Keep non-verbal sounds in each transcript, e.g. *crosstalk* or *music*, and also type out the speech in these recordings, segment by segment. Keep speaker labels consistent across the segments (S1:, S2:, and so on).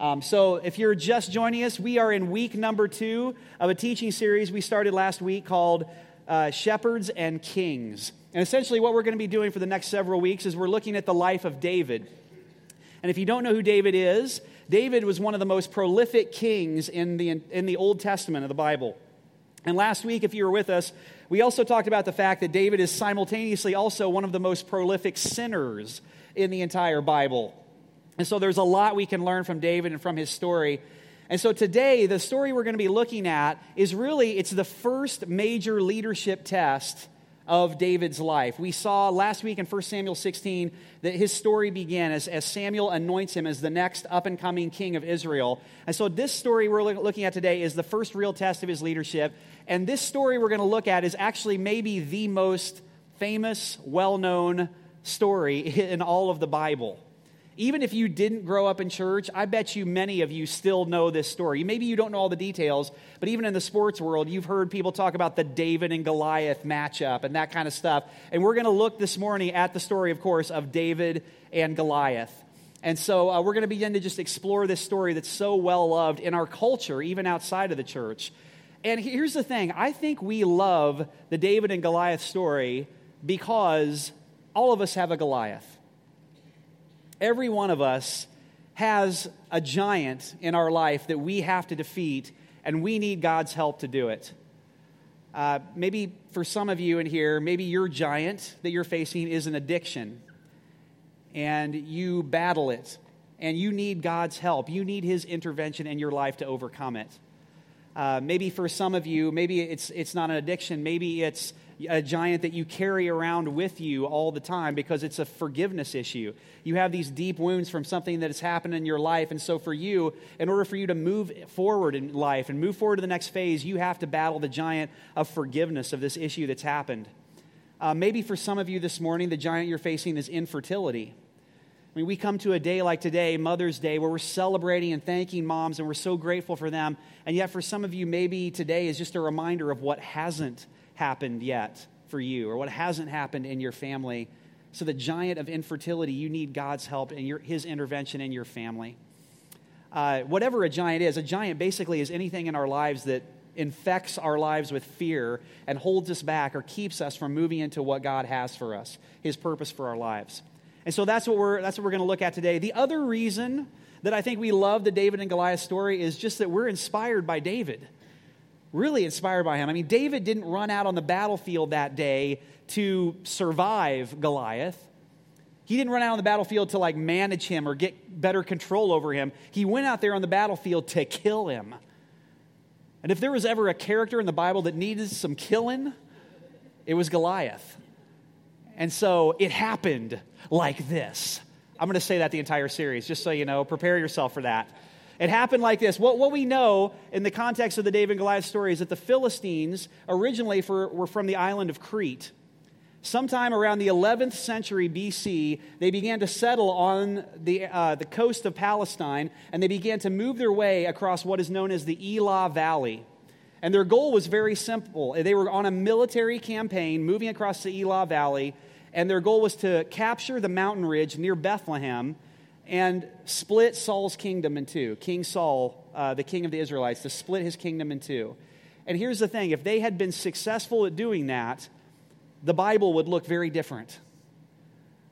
S1: Um, so, if you're just joining us, we are in week number two of a teaching series we started last week called uh, Shepherds and Kings. And essentially, what we're going to be doing for the next several weeks is we're looking at the life of David. And if you don't know who David is, David was one of the most prolific kings in the, in the Old Testament of the Bible. And last week, if you were with us, we also talked about the fact that David is simultaneously also one of the most prolific sinners in the entire Bible. And so there's a lot we can learn from David and from his story. And so today, the story we're going to be looking at is really it's the first major leadership test of David's life. We saw last week in 1 Samuel 16 that his story began as, as Samuel anoints him as the next up and coming king of Israel. And so, this story we're looking at today is the first real test of his leadership. And this story we're going to look at is actually maybe the most famous, well known story *laughs* in all of the Bible. Even if you didn't grow up in church, I bet you many of you still know this story. Maybe you don't know all the details, but even in the sports world, you've heard people talk about the David and Goliath matchup and that kind of stuff. And we're going to look this morning at the story, of course, of David and Goliath. And so uh, we're going to begin to just explore this story that's so well loved in our culture, even outside of the church. And here's the thing I think we love the David and Goliath story because all of us have a Goliath every one of us has a giant in our life that we have to defeat, and we need God's help to do it. Uh, maybe for some of you in here, maybe your giant that you're facing is an addiction, and you battle it, and you need God's help. You need His intervention in your life to overcome it. Uh, maybe for some of you, maybe it's, it's not an addiction, maybe it's a giant that you carry around with you all the time because it's a forgiveness issue. You have these deep wounds from something that has happened in your life. And so, for you, in order for you to move forward in life and move forward to the next phase, you have to battle the giant of forgiveness of this issue that's happened. Uh, maybe for some of you this morning, the giant you're facing is infertility. I mean, we come to a day like today, Mother's Day, where we're celebrating and thanking moms and we're so grateful for them. And yet, for some of you, maybe today is just a reminder of what hasn't happened yet for you or what hasn't happened in your family. So, the giant of infertility, you need God's help and your, His intervention in your family. Uh, whatever a giant is, a giant basically is anything in our lives that infects our lives with fear and holds us back or keeps us from moving into what God has for us, His purpose for our lives. And so that's what we're, that's what we're going to look at today. The other reason that I think we love the David and Goliath story is just that we're inspired by David really inspired by him. I mean, David didn't run out on the battlefield that day to survive Goliath. He didn't run out on the battlefield to like manage him or get better control over him. He went out there on the battlefield to kill him. And if there was ever a character in the Bible that needed some killing, it was Goliath. And so it happened like this. I'm going to say that the entire series, just so you know. Prepare yourself for that. It happened like this. What, what we know in the context of the David and Goliath story is that the Philistines originally for, were from the island of Crete. Sometime around the 11th century BC, they began to settle on the, uh, the coast of Palestine and they began to move their way across what is known as the Elah Valley. And their goal was very simple. They were on a military campaign moving across the Elah Valley, and their goal was to capture the mountain ridge near Bethlehem and split Saul's kingdom in two. King Saul, uh, the king of the Israelites, to split his kingdom in two. And here's the thing if they had been successful at doing that, the Bible would look very different.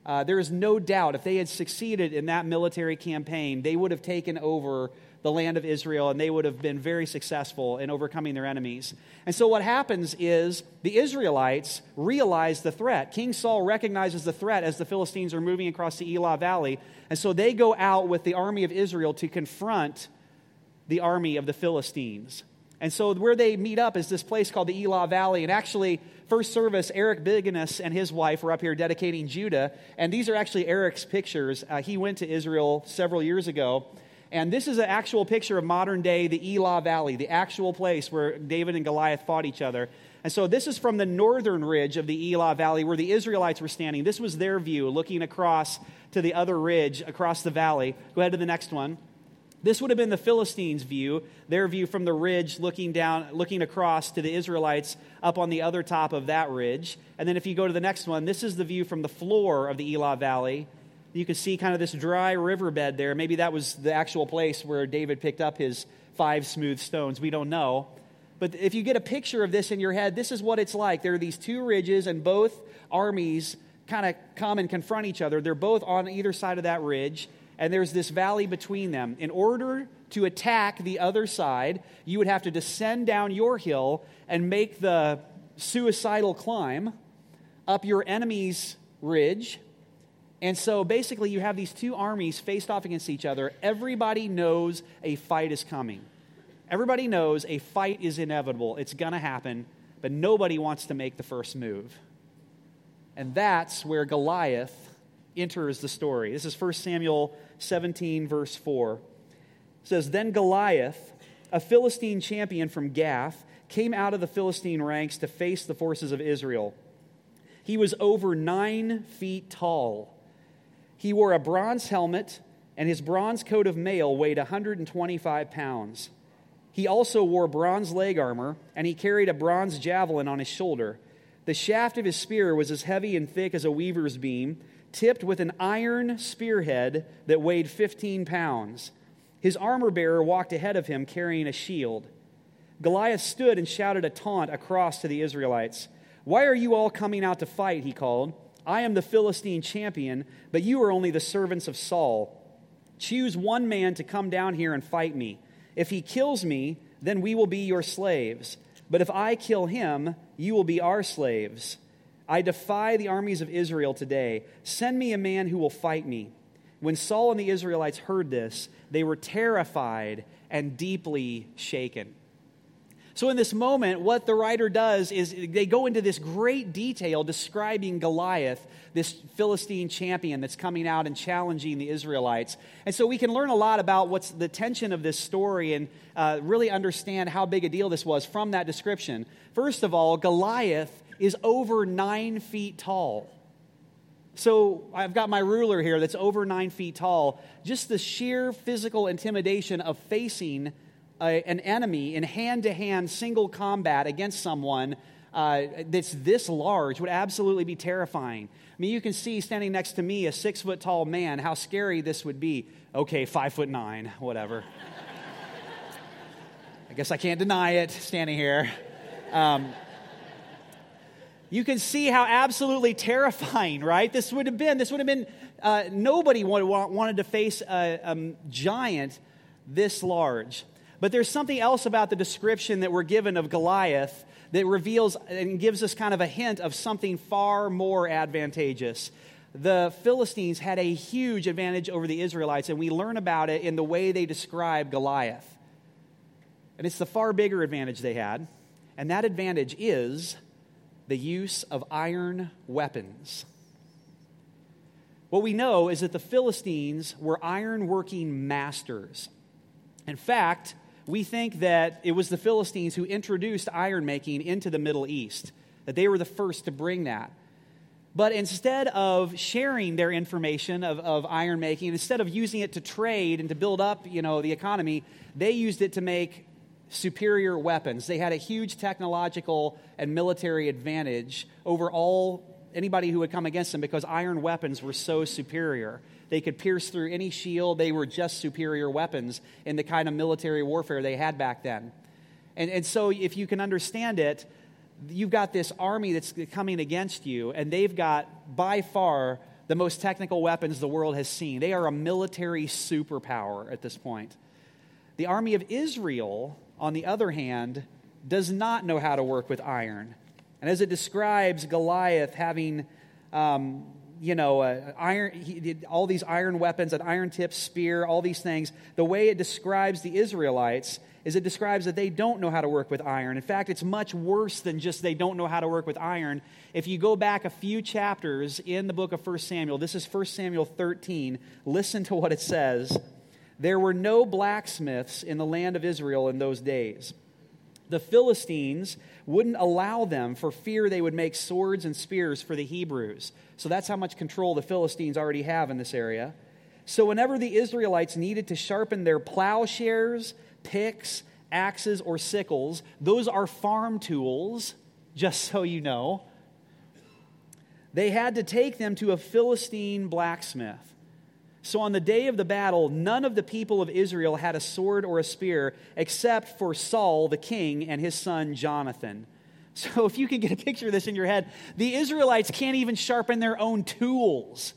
S1: Uh, there is no doubt if they had succeeded in that military campaign, they would have taken over the land of Israel and they would have been very successful in overcoming their enemies. And so, what happens is the Israelites realize the threat. King Saul recognizes the threat as the Philistines are moving across the Elah Valley. And so, they go out with the army of Israel to confront the army of the Philistines. And so, where they meet up is this place called the Elah Valley. And actually, first service, Eric Biginus and his wife were up here dedicating Judah. And these are actually Eric's pictures. Uh, he went to Israel several years ago. And this is an actual picture of modern day, the Elah Valley, the actual place where David and Goliath fought each other. And so this is from the northern ridge of the Elah Valley where the Israelites were standing. This was their view, looking across to the other ridge across the valley. Go ahead to the next one. This would have been the Philistines' view, their view from the ridge looking down, looking across to the Israelites up on the other top of that ridge. And then if you go to the next one, this is the view from the floor of the Elah Valley You can see kind of this dry riverbed there. Maybe that was the actual place where David picked up his five smooth stones. We don't know. But if you get a picture of this in your head, this is what it's like. There are these two ridges, and both armies kind of come and confront each other. They're both on either side of that ridge, and there's this valley between them. In order to attack the other side, you would have to descend down your hill and make the suicidal climb up your enemy's ridge. And so basically, you have these two armies faced off against each other. Everybody knows a fight is coming. Everybody knows a fight is inevitable. It's going to happen, but nobody wants to make the first move. And that's where Goliath enters the story. This is 1 Samuel 17, verse 4. It says, Then Goliath, a Philistine champion from Gath, came out of the Philistine ranks to face the forces of Israel. He was over nine feet tall. He wore a bronze helmet, and his bronze coat of mail weighed 125 pounds. He also wore bronze leg armor, and he carried a bronze javelin on his shoulder. The shaft of his spear was as heavy and thick as a weaver's beam, tipped with an iron spearhead that weighed 15 pounds. His armor bearer walked ahead of him carrying a shield. Goliath stood and shouted a taunt across to the Israelites. Why are you all coming out to fight? He called. I am the Philistine champion, but you are only the servants of Saul. Choose one man to come down here and fight me. If he kills me, then we will be your slaves. But if I kill him, you will be our slaves. I defy the armies of Israel today. Send me a man who will fight me. When Saul and the Israelites heard this, they were terrified and deeply shaken. So, in this moment, what the writer does is they go into this great detail describing Goliath, this Philistine champion that's coming out and challenging the Israelites. And so we can learn a lot about what's the tension of this story and uh, really understand how big a deal this was from that description. First of all, Goliath is over nine feet tall. So I've got my ruler here that's over nine feet tall. Just the sheer physical intimidation of facing a, an enemy in hand to hand single combat against someone uh, that's this large would absolutely be terrifying. I mean, you can see standing next to me, a six foot tall man, how scary this would be. Okay, five foot nine, whatever. *laughs* I guess I can't deny it standing here. Um, you can see how absolutely terrifying, right? This would have been. This would have been. Uh, nobody wanted, wanted to face a, a giant this large. But there's something else about the description that we're given of Goliath that reveals and gives us kind of a hint of something far more advantageous. The Philistines had a huge advantage over the Israelites, and we learn about it in the way they describe Goliath. And it's the far bigger advantage they had, and that advantage is the use of iron weapons. What we know is that the Philistines were iron working masters. In fact, we think that it was the Philistines who introduced iron making into the Middle East, that they were the first to bring that. But instead of sharing their information of, of iron making, instead of using it to trade and to build up you know, the economy, they used it to make superior weapons. They had a huge technological and military advantage over all anybody who would come against them because iron weapons were so superior. They could pierce through any shield. They were just superior weapons in the kind of military warfare they had back then. And, and so, if you can understand it, you've got this army that's coming against you, and they've got by far the most technical weapons the world has seen. They are a military superpower at this point. The army of Israel, on the other hand, does not know how to work with iron. And as it describes Goliath having um, you know, uh, iron, he, all these iron weapons, an iron tipped spear, all these things. The way it describes the Israelites is it describes that they don't know how to work with iron. In fact, it's much worse than just they don't know how to work with iron. If you go back a few chapters in the book of 1 Samuel, this is 1 Samuel 13, listen to what it says. There were no blacksmiths in the land of Israel in those days. The Philistines wouldn't allow them for fear they would make swords and spears for the Hebrews. So that's how much control the Philistines already have in this area. So whenever the Israelites needed to sharpen their plowshares, picks, axes, or sickles, those are farm tools, just so you know. They had to take them to a Philistine blacksmith. So on the day of the battle, none of the people of Israel had a sword or a spear except for Saul the king and his son Jonathan. So *laughs* if you can get a picture of this in your head, the Israelites can't even sharpen their own tools.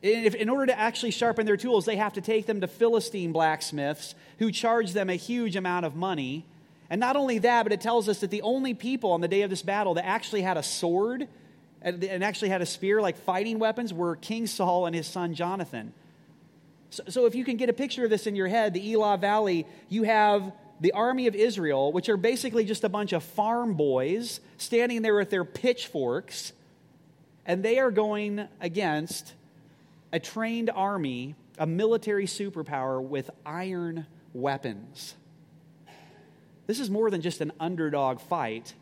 S1: In order to actually sharpen their tools, they have to take them to Philistine blacksmiths who charge them a huge amount of money. And not only that, but it tells us that the only people on the day of this battle that actually had a sword and, actually had a spear, like fighting weapons, were King Saul and his son Jonathan. So, so if you can get a picture of this in your head, the Elah Valley, you have the army of Israel, which are basically just a bunch of farm boys standing there with their pitchforks, and they are going against a trained army, a military superpower with iron weapons. This is more than just an underdog fight,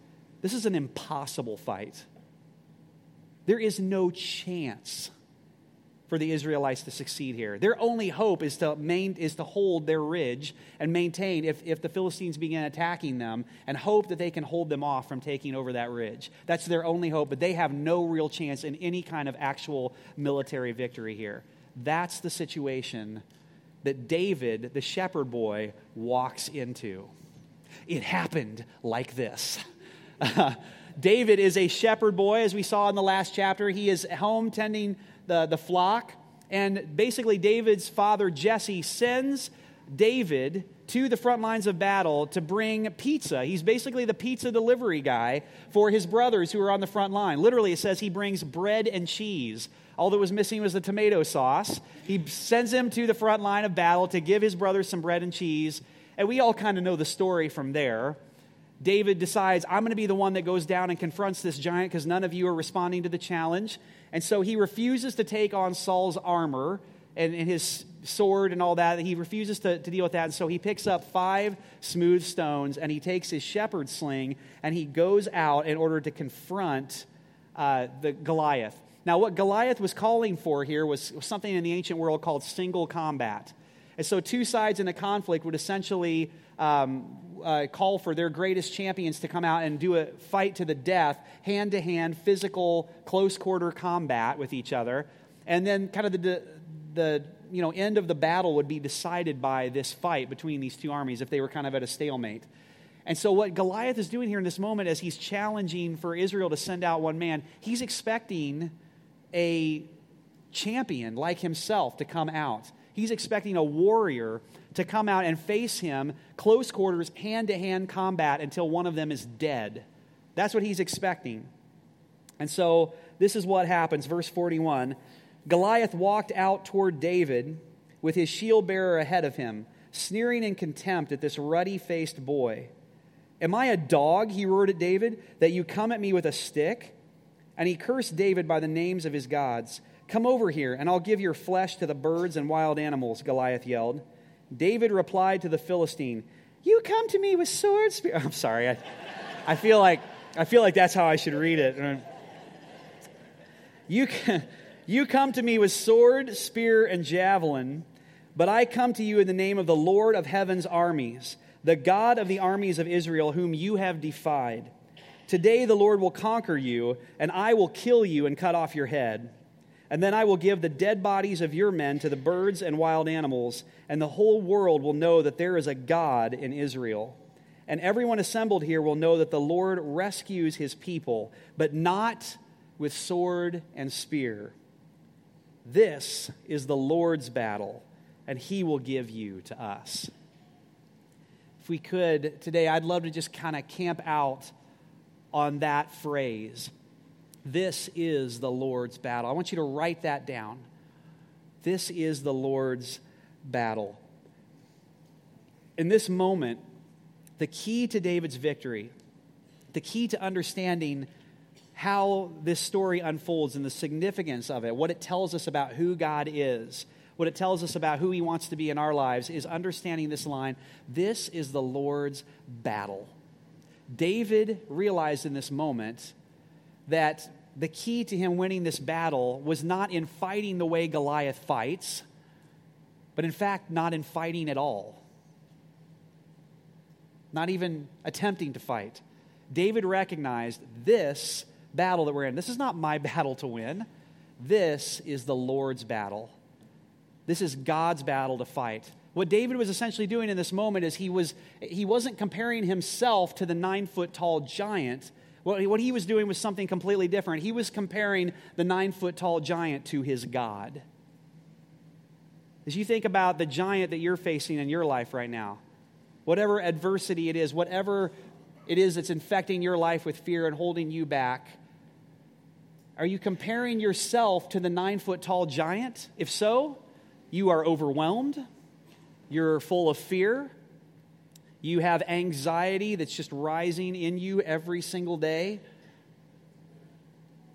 S1: this is an impossible fight. There is no chance for the Israelites to succeed here. Their only hope is to, main, is to hold their ridge and maintain if, if the Philistines begin attacking them and hope that they can hold them off from taking over that ridge. That's their only hope, but they have no real chance in any kind of actual military victory here. That's the situation that David, the shepherd boy, walks into. It happened like this. *laughs* David is a shepherd boy, as we saw in the last chapter. He is home tending the, the flock. And basically, David's father, Jesse, sends David to the front lines of battle to bring pizza. He's basically the pizza delivery guy for his brothers who are on the front line. Literally, it says he brings bread and cheese. All that was missing was the tomato sauce. He sends him to the front line of battle to give his brothers some bread and cheese. And we all kind of know the story from there. David decides, I'm going to be the one that goes down and confronts this giant because none of you are responding to the challenge. And so he refuses to take on Saul's armor and, and his sword and all that. He refuses to, to deal with that. And so he picks up five smooth stones and he takes his shepherd sling and he goes out in order to confront uh, the Goliath. Now, what Goliath was calling for here was something in the ancient world called single combat. And so, two sides in a conflict would essentially um, uh, call for their greatest champions to come out and do a fight to the death, hand to hand, physical, close quarter combat with each other. And then, kind of the, the you know, end of the battle would be decided by this fight between these two armies if they were kind of at a stalemate. And so, what Goliath is doing here in this moment, as he's challenging for Israel to send out one man, he's expecting a champion like himself to come out. He's expecting a warrior to come out and face him close quarters, hand to hand combat until one of them is dead. That's what he's expecting. And so this is what happens. Verse 41 Goliath walked out toward David with his shield bearer ahead of him, sneering in contempt at this ruddy faced boy. Am I a dog, he roared at David, that you come at me with a stick? And he cursed David by the names of his gods. Come over here, and I'll give your flesh to the birds and wild animals, Goliath yelled. David replied to the Philistine, You come to me with sword, spear. *laughs* I'm sorry. I, I, feel like, I feel like that's how I should read it. You, you come to me with sword, spear, and javelin, but I come to you in the name of the Lord of heaven's armies, the God of the armies of Israel, whom you have defied. Today the Lord will conquer you, and I will kill you and cut off your head. And then I will give the dead bodies of your men to the birds and wild animals, and the whole world will know that there is a God in Israel. And everyone assembled here will know that the Lord rescues his people, but not with sword and spear. This is the Lord's battle, and he will give you to us. If we could today, I'd love to just kind of camp out on that phrase this is the Lord's battle. I want you to write that down. This is the Lord's battle. In this moment, the key to David's victory, the key to understanding how this story unfolds and the significance of it, what it tells us about who God is, what it tells us about who He wants to be in our lives, is understanding this line this is the Lord's battle. David realized in this moment that the key to him winning this battle was not in fighting the way Goliath fights, but in fact, not in fighting at all. Not even attempting to fight. David recognized this battle that we're in. This is not my *laughs* battle to win. This is the Lord's battle. This is God's battle to fight. What David was essentially doing in this moment is he, was, he wasn't comparing himself to the nine foot tall giant. What he was doing was something completely different. He was comparing the nine foot tall giant to his God. As you think about the giant that you're facing in your life right now, whatever adversity it is, whatever it is that's infecting your life with fear and holding you back, are you comparing yourself to the nine foot tall giant? If so, you are overwhelmed, you're full of fear, you have anxiety that's just rising in you every single day.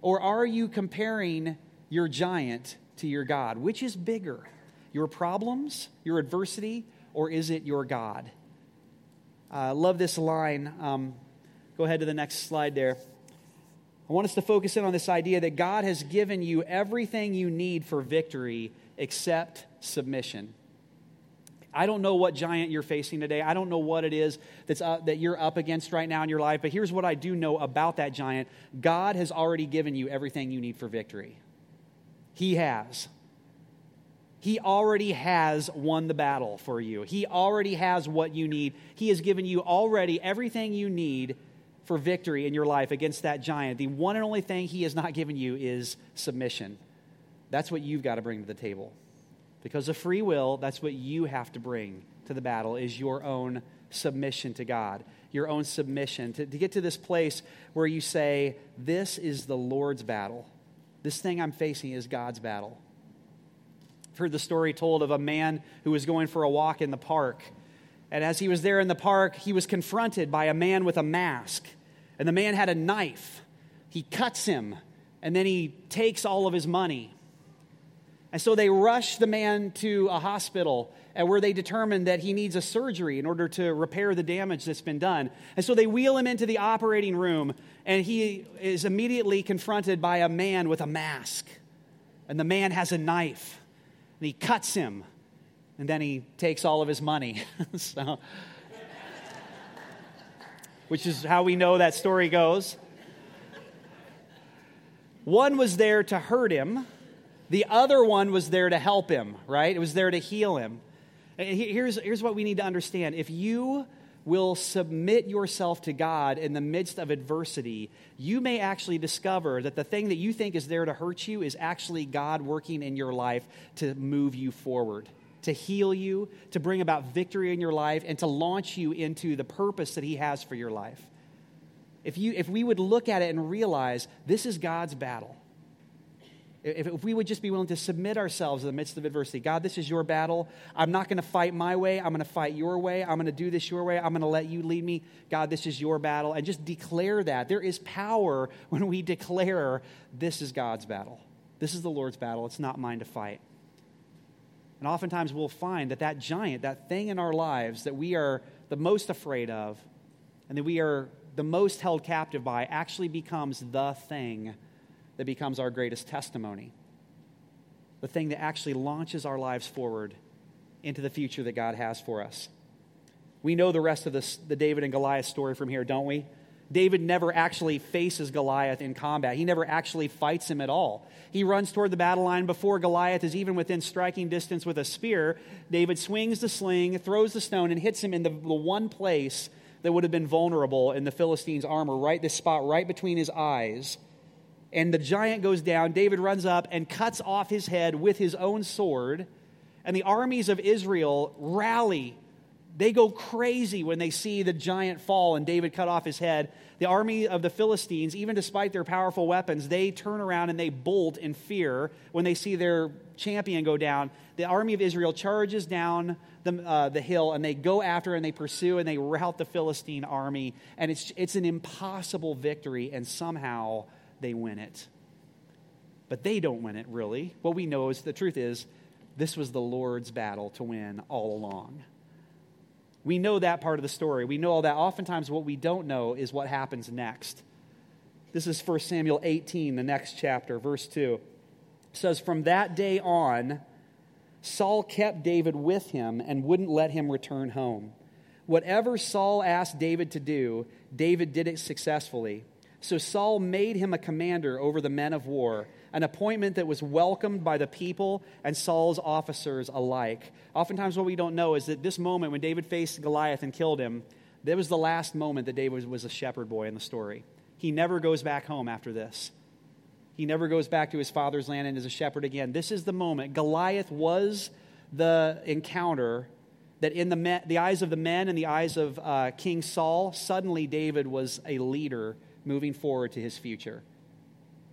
S1: Or are you comparing your giant to your God? Which is bigger, your problems, your adversity, or is it your God? I uh, love this line. Um, go ahead to the next slide there. I want us to focus in on this idea that God has given you everything you need for victory except submission. I don't know what giant you're facing today. I don't know what it is that's uh, that you're up against right now in your life, but here's what I do know about that giant God has already given you everything you need for victory. He has. He already has won the battle for you. He already has what you need. He has given you already everything you need for victory in your life against that giant. The one and only thing He has not given you is submission. That's what you've got to bring to the table. Because of free will, that's what you have to bring to the battle is your own submission to God, your own submission to, to get to this place where you say, This is the Lord's battle. This thing I'm facing is God's battle. I've heard the story told of a man who was going for a walk in the park and as he was there in the park, he was confronted by a man with a mask. And the man had a knife. He cuts him, and then he takes all of his money. And so they rush the man to a hospital where they determine that he needs a surgery in order to repair the damage that's been done. And so they wheel him into the operating room, and he is immediately confronted by a man with a mask. And the man has a knife, and he cuts him and then he takes all of his money. *laughs* so, which is how we know that story goes. One was there to hurt him, the other one was there to help him, right? It was there to heal him. Here's, here's what we need to understand if you will submit yourself to God in the midst of adversity, you may actually discover that the thing that you think is there to hurt you is actually God working in your life to move you forward to heal you, to bring about victory in your life, and to launch you into the purpose that He has for your life. If, you, if we would look at it and realize this is God's battle, if, we would just be willing to submit ourselves in the midst of adversity, God, this is your battle. I'm not going to fight my way. I'm going to fight your way. I'm going to do this your way. I'm going to let you lead me. God, this is your battle. And just declare that. There is power *laughs* when we declare this is God's battle. This is the Lord's battle. It's not mine to fight. And oftentimes we'll find that that giant, that thing in our lives that we are the most afraid of and that we are the most held captive by actually becomes the thing that becomes our greatest testimony. The thing that actually launches our lives forward into the future that God has for us. We know the rest of this, the David and Goliath story from here, don't we? David never actually faces Goliath in combat. He never actually fights him at all. He runs toward the battle line before Goliath is even within striking distance with a spear. David swings the sling, throws the stone, and hits him in the, the one place that would have been vulnerable in the Philistine's armor, right this spot right between his eyes. And the giant goes down. David runs up and cuts off his head with his own sword. And the armies of Israel rally they go crazy when they see the giant fall and David cut off his head. The army of the Philistines, even despite their powerful weapons, they turn around and they bolt in fear when they see their champion go down. The army of Israel charges down the, uh, the hill and they go after and they pursue and they rout the Philistine army. And it's, it's an impossible victory, and somehow they win it. But they don't win it, really. What we know is the truth is this was the Lord's battle to win all along. We know that part of the story. We know all that. Oftentimes, what we don't know is what happens next. This is 1 Samuel 18, the next chapter, verse 2. It says, From that day on, Saul kept David with him and wouldn't let him return home. Whatever Saul asked David to do, David did it successfully. So Saul made him a commander over the men of war, an appointment that was welcomed by the people and Saul's officers alike. Oftentimes, what we don't know is that this moment when David faced Goliath and killed him, that was the last moment that David was a shepherd boy in the story. He never goes back home after this. He never goes back to his father's land and is a shepherd again. This is the moment. Goliath was the encounter that in the, me- the eyes of the men and the eyes of uh, King Saul, suddenly David was a leader moving forward to his future.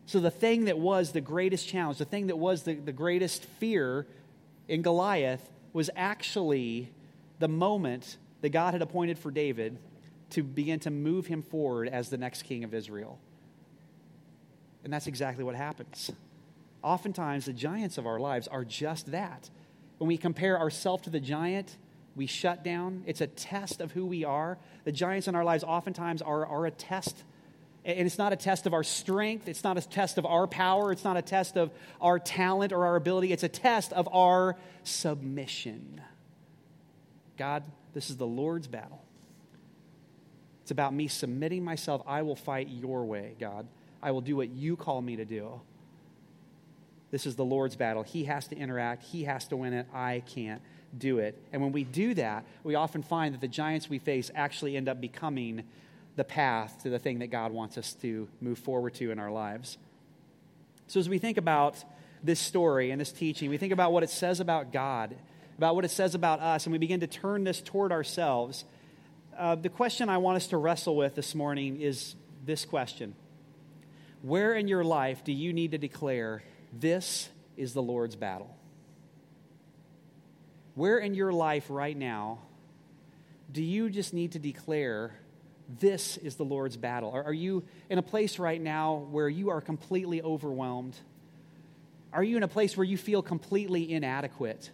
S1: So, the thing that was the greatest challenge, the thing that was the, the greatest fear in Goliath, was actually the moment that God had appointed for David to begin to move him forward as the next king of Israel. And that's exactly what happens. Oftentimes, the giants of our lives are just that. When we compare ourselves to the giant, we shut down. It's a test of who we are. The giants in our lives oftentimes are, are a test and it's not a test of our strength. It's not a test of our power. It's not a test of our talent or our ability. It's a test of our submission. God, this is the Lord's battle. It's about me submitting myself. I will fight your way, God. I will do what you call me to do. This is the Lord's battle. He has to interact, He has to win it. I can't do it. And when we do that, we often find that the giants we face actually end up becoming the path to the thing that God wants us to move forward to in our lives. So, as we think about this story and this teaching, we think about what it says about God, about what it says about us, and we begin to turn this toward ourselves. Uh, the question I want us to wrestle with this morning is this question Where in your life do you need to declare, This is the Lord's battle? Where in your life right now do you just need to declare, this is the Lord's battle? Are, are you in a place right now where you are completely overwhelmed? Are you in a place where you feel completely inadequate?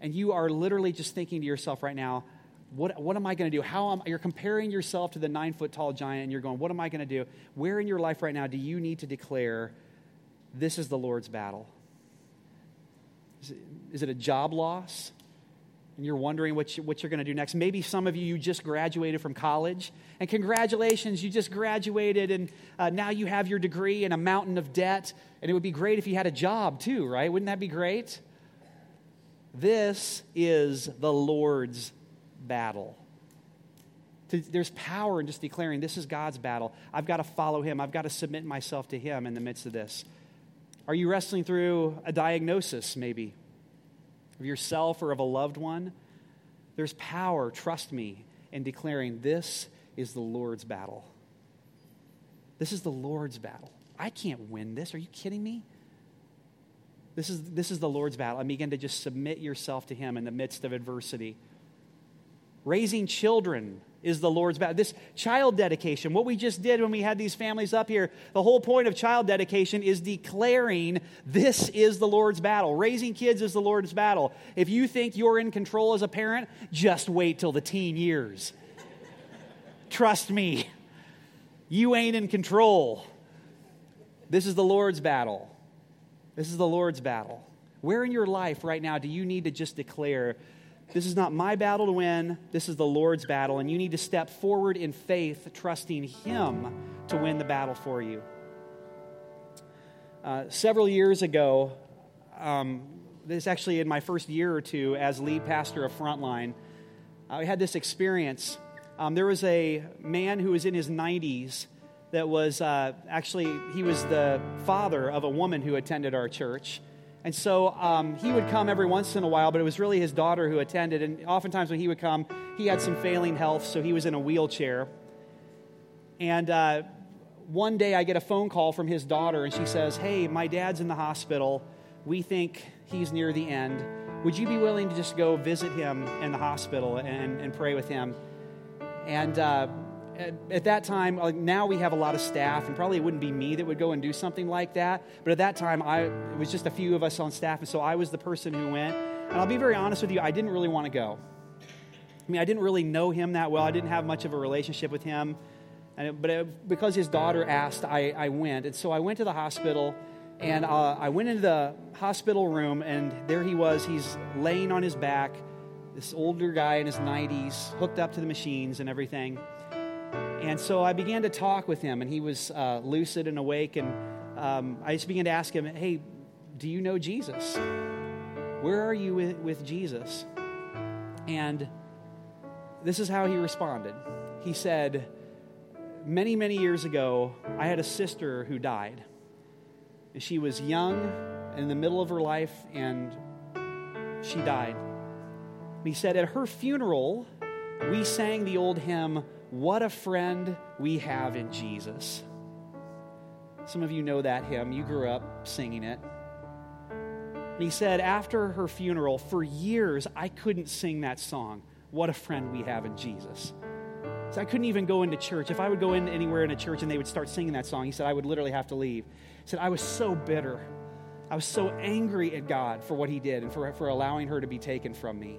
S1: And you are literally just thinking to yourself right now, what, what am I going to do? How am you're comparing yourself to the nine foot tall giant and you're going, what am I going to do? Where in your life right now do you need to declare this is the Lord's battle? Is it, is it a job loss? And you're wondering what, you, what you're going to do next. Maybe some of you, you just graduated from college, and congratulations, you just graduated, and uh, now you have your degree and a mountain of debt, and it would be great if you had a job too, right? Wouldn't that be great? This is the Lord's battle. There's power in just declaring this is God's battle. I've got to follow Him, I've got to submit myself to Him in the midst of this. Are you wrestling through a diagnosis, maybe? Of yourself or of a loved one, there's power, trust me, in declaring this is the Lord's battle. This is the Lord's battle. I can't win this. Are you kidding me? This is, this is the Lord's battle. And begin to just submit yourself to Him in the midst of adversity. Raising children is the Lord's battle. This child dedication, what we just did when we had these families up here, the whole point of child dedication is declaring this is the Lord's battle. Raising kids is the Lord's battle. If you think you're in control as a parent, just wait till the teen years. Trust me, you ain't in control. This is the Lord's battle. This is the Lord's battle. Where in your life right now do you need to just declare this is not my battle to win. This is the Lord's battle. And you need to step forward in faith, trusting Him to win the battle for you. Uh, several years ago, um, this actually in my first year or two as lead pastor of Frontline, I had this experience. Um, there was a man who was in his 90s that was uh, actually, he was the father of a woman who attended our church. And so um, he would come every once in a while, but it was really his daughter who attended. And oftentimes when he would come, he had some failing health, so he was in a wheelchair. And uh, one day I get a phone call from his daughter, and she says, Hey, my dad's in the hospital. We think he's near the end. Would you be willing to just go visit him in the hospital and, and pray with him? And uh, at, at that time, like now we have a lot of staff, and probably it wouldn't be me that would go and do something like that. But at that time, I, it was just a few of us on staff, and so I was the person who went. And I'll be very honest with you, I didn't really want to go. I mean, I didn't really know him that well. I didn't have much of a relationship with him. It, but it, because his daughter asked, I, I went. And so I went to the hospital, and uh, I went into the hospital room, and there he was. He's laying on his back, this older guy in his 90s, hooked up to the machines and everything. And so I began to talk with him, and he was uh, lucid and awake. And um, I just began to ask him, Hey, do you know Jesus? Where are you with, with Jesus? And this is how he responded. He said, Many, many years ago, I had a sister who died. She was young, in the middle of her life, and she died. He said, At her funeral, we sang the old hymn, What a Friend We Have in Jesus. Some of you know that hymn. You grew up singing it. he said, After her funeral, for years, I couldn't sing that song, What a Friend We Have in Jesus. So I couldn't even go into church. If I would go in anywhere in a church and they would start singing that song, he said, I would literally have to leave. He said, I was so bitter. I was so angry at God for what he did and for, for allowing her to be taken from me.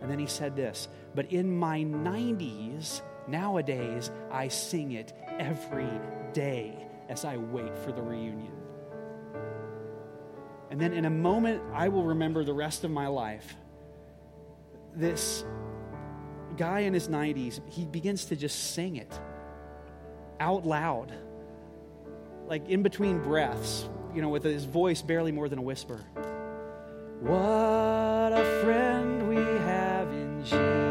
S1: And then he said this, but in my 90s, nowadays, I sing it every day as I wait for the reunion. And then in a moment, I will remember the rest of my life. This guy in his 90s, he begins to just sing it out loud, like in between breaths, you know, with his voice barely more than a whisper. What a friend we have in Jesus.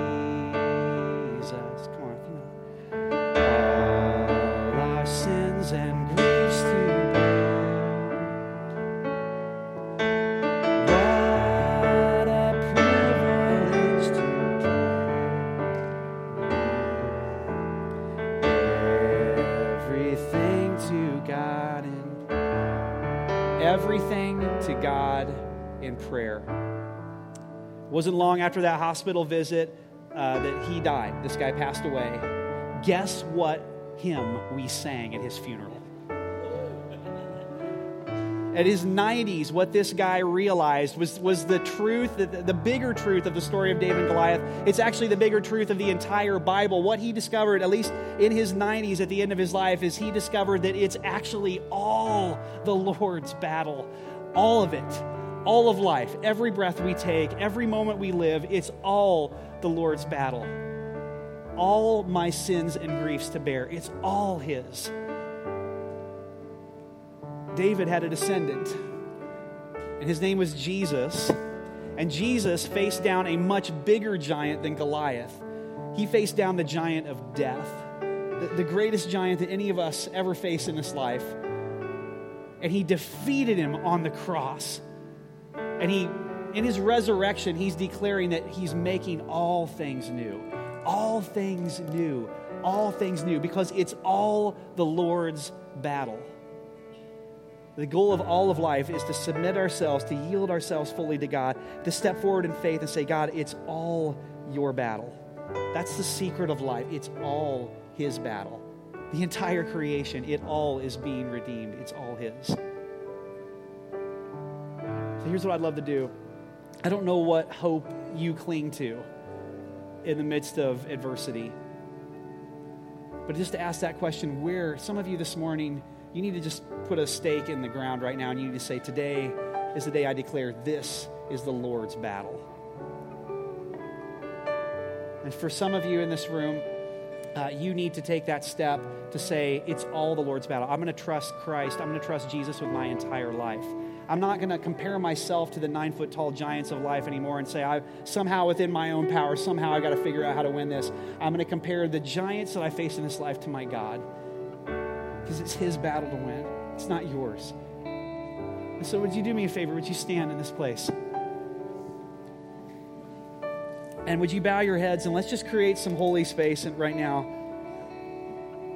S1: Everything to God in prayer. Wasn't long after that hospital visit uh, that he died. This guy passed away. Guess what hymn we sang at his funeral? At his 90s, what this guy realized was, was the truth, the, the bigger truth of the story of David and Goliath. It's actually the bigger truth of the entire Bible. What he discovered, at least in his 90s at the end of his life, is he discovered that it's actually all the Lord's battle. All of it. All of life. Every breath we take, every moment we live, it's all the Lord's battle. All my sins and griefs to bear. It's all his. David had a descendant, and his name was Jesus. And Jesus faced down a much bigger giant than Goliath. He faced down the giant of death, the, the greatest giant that any of us ever face in this life. And he defeated him on the cross. And he, in his resurrection, he's declaring that he's making all things new. All things new. All things new, because it's all the Lord's battle. The goal of all of life is to submit ourselves, to yield ourselves fully to God, to step forward in faith and say, God, it's all your battle. That's the secret of life. It's all His battle. The entire creation, it all is being redeemed. It's all His. So here's what I'd love to do I don't know what hope you cling to in the midst of adversity. But just to ask that question, where some of you this morning, you need to just put a stake in the ground right now and you need to say, Today is the day I declare this is the Lord's battle. And for some of you in this room, uh, you need to take that step to say, It's all the Lord's battle. I'm going to trust Christ. I'm going to trust Jesus with my entire life. I'm not going to compare myself to the nine foot tall giants of life anymore and say, I somehow within my own power, somehow I've got to figure out how to win this. I'm going to compare the giants that I face in this life to my God because it's His battle to win, it's not yours. And so, would you do me a favor? Would you stand in this place? And would you bow your heads and let's just create some holy space right now.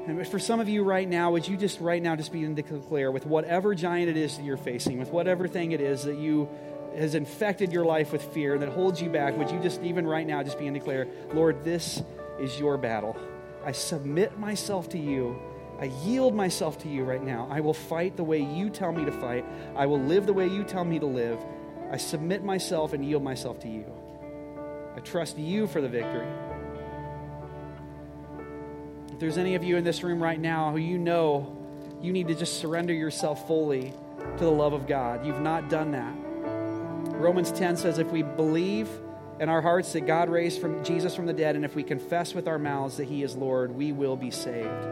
S1: And for some of you right now, would you just right now just begin to declare with whatever giant it is that you're facing, with whatever thing it is that you has infected your life with fear and that holds you back, would you just even right now just begin to declare, Lord, this is your battle. I submit myself to you. I yield myself to you right now. I will fight the way you tell me to fight. I will live the way you tell me to live. I submit myself and yield myself to you. I trust you for the victory. If there's any of you in this room right now who you know you need to just surrender yourself fully to the love of God, you've not done that. Romans 10 says if we believe in our hearts that God raised from Jesus from the dead, and if we confess with our mouths that He is Lord, we will be saved.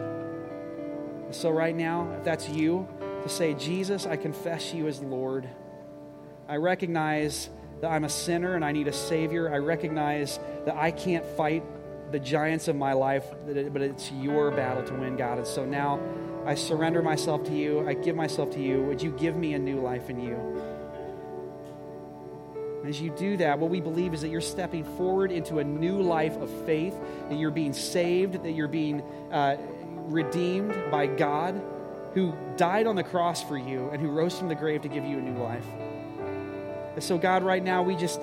S1: So, right now, if that's you, to say, Jesus, I confess you as Lord. I recognize that I'm a sinner and I need a Savior. I recognize that I can't fight the giants of my life, but it's your battle to win, God. And so now I surrender myself to you. I give myself to you. Would you give me a new life in you? As you do that, what we believe is that you're stepping forward into a new life of faith, that you're being saved, that you're being uh, redeemed by God who died on the cross for you and who rose from the grave to give you a new life. And so, God, right now, we just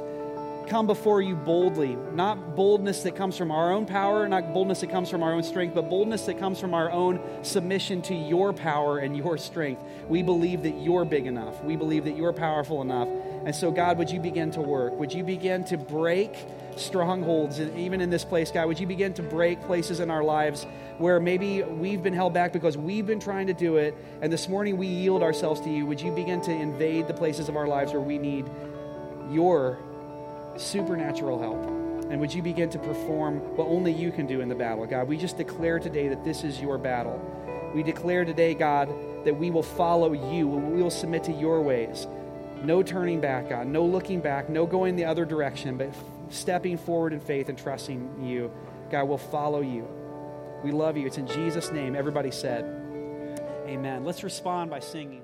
S1: come before you boldly. Not boldness that comes from our own power, not boldness that comes from our own strength, but boldness that comes from our own submission to your power and your strength. We believe that you're big enough. We believe that you're powerful enough. And so, God, would you begin to work? Would you begin to break strongholds, even in this place, God? Would you begin to break places in our lives where maybe we've been held back because we've been trying to do it, and this morning we yield ourselves to you? Would you begin to invade the places of our lives where we need your supernatural help. And would you begin to perform what only you can do in the battle, God? We just declare today that this is your battle. We declare today, God, that we will follow you. We will submit to your ways. No turning back, God. No looking back. No going the other direction, but stepping forward in faith and trusting you. God, we'll follow you. We love you. It's in Jesus' name. Everybody said, Amen. Let's respond by singing.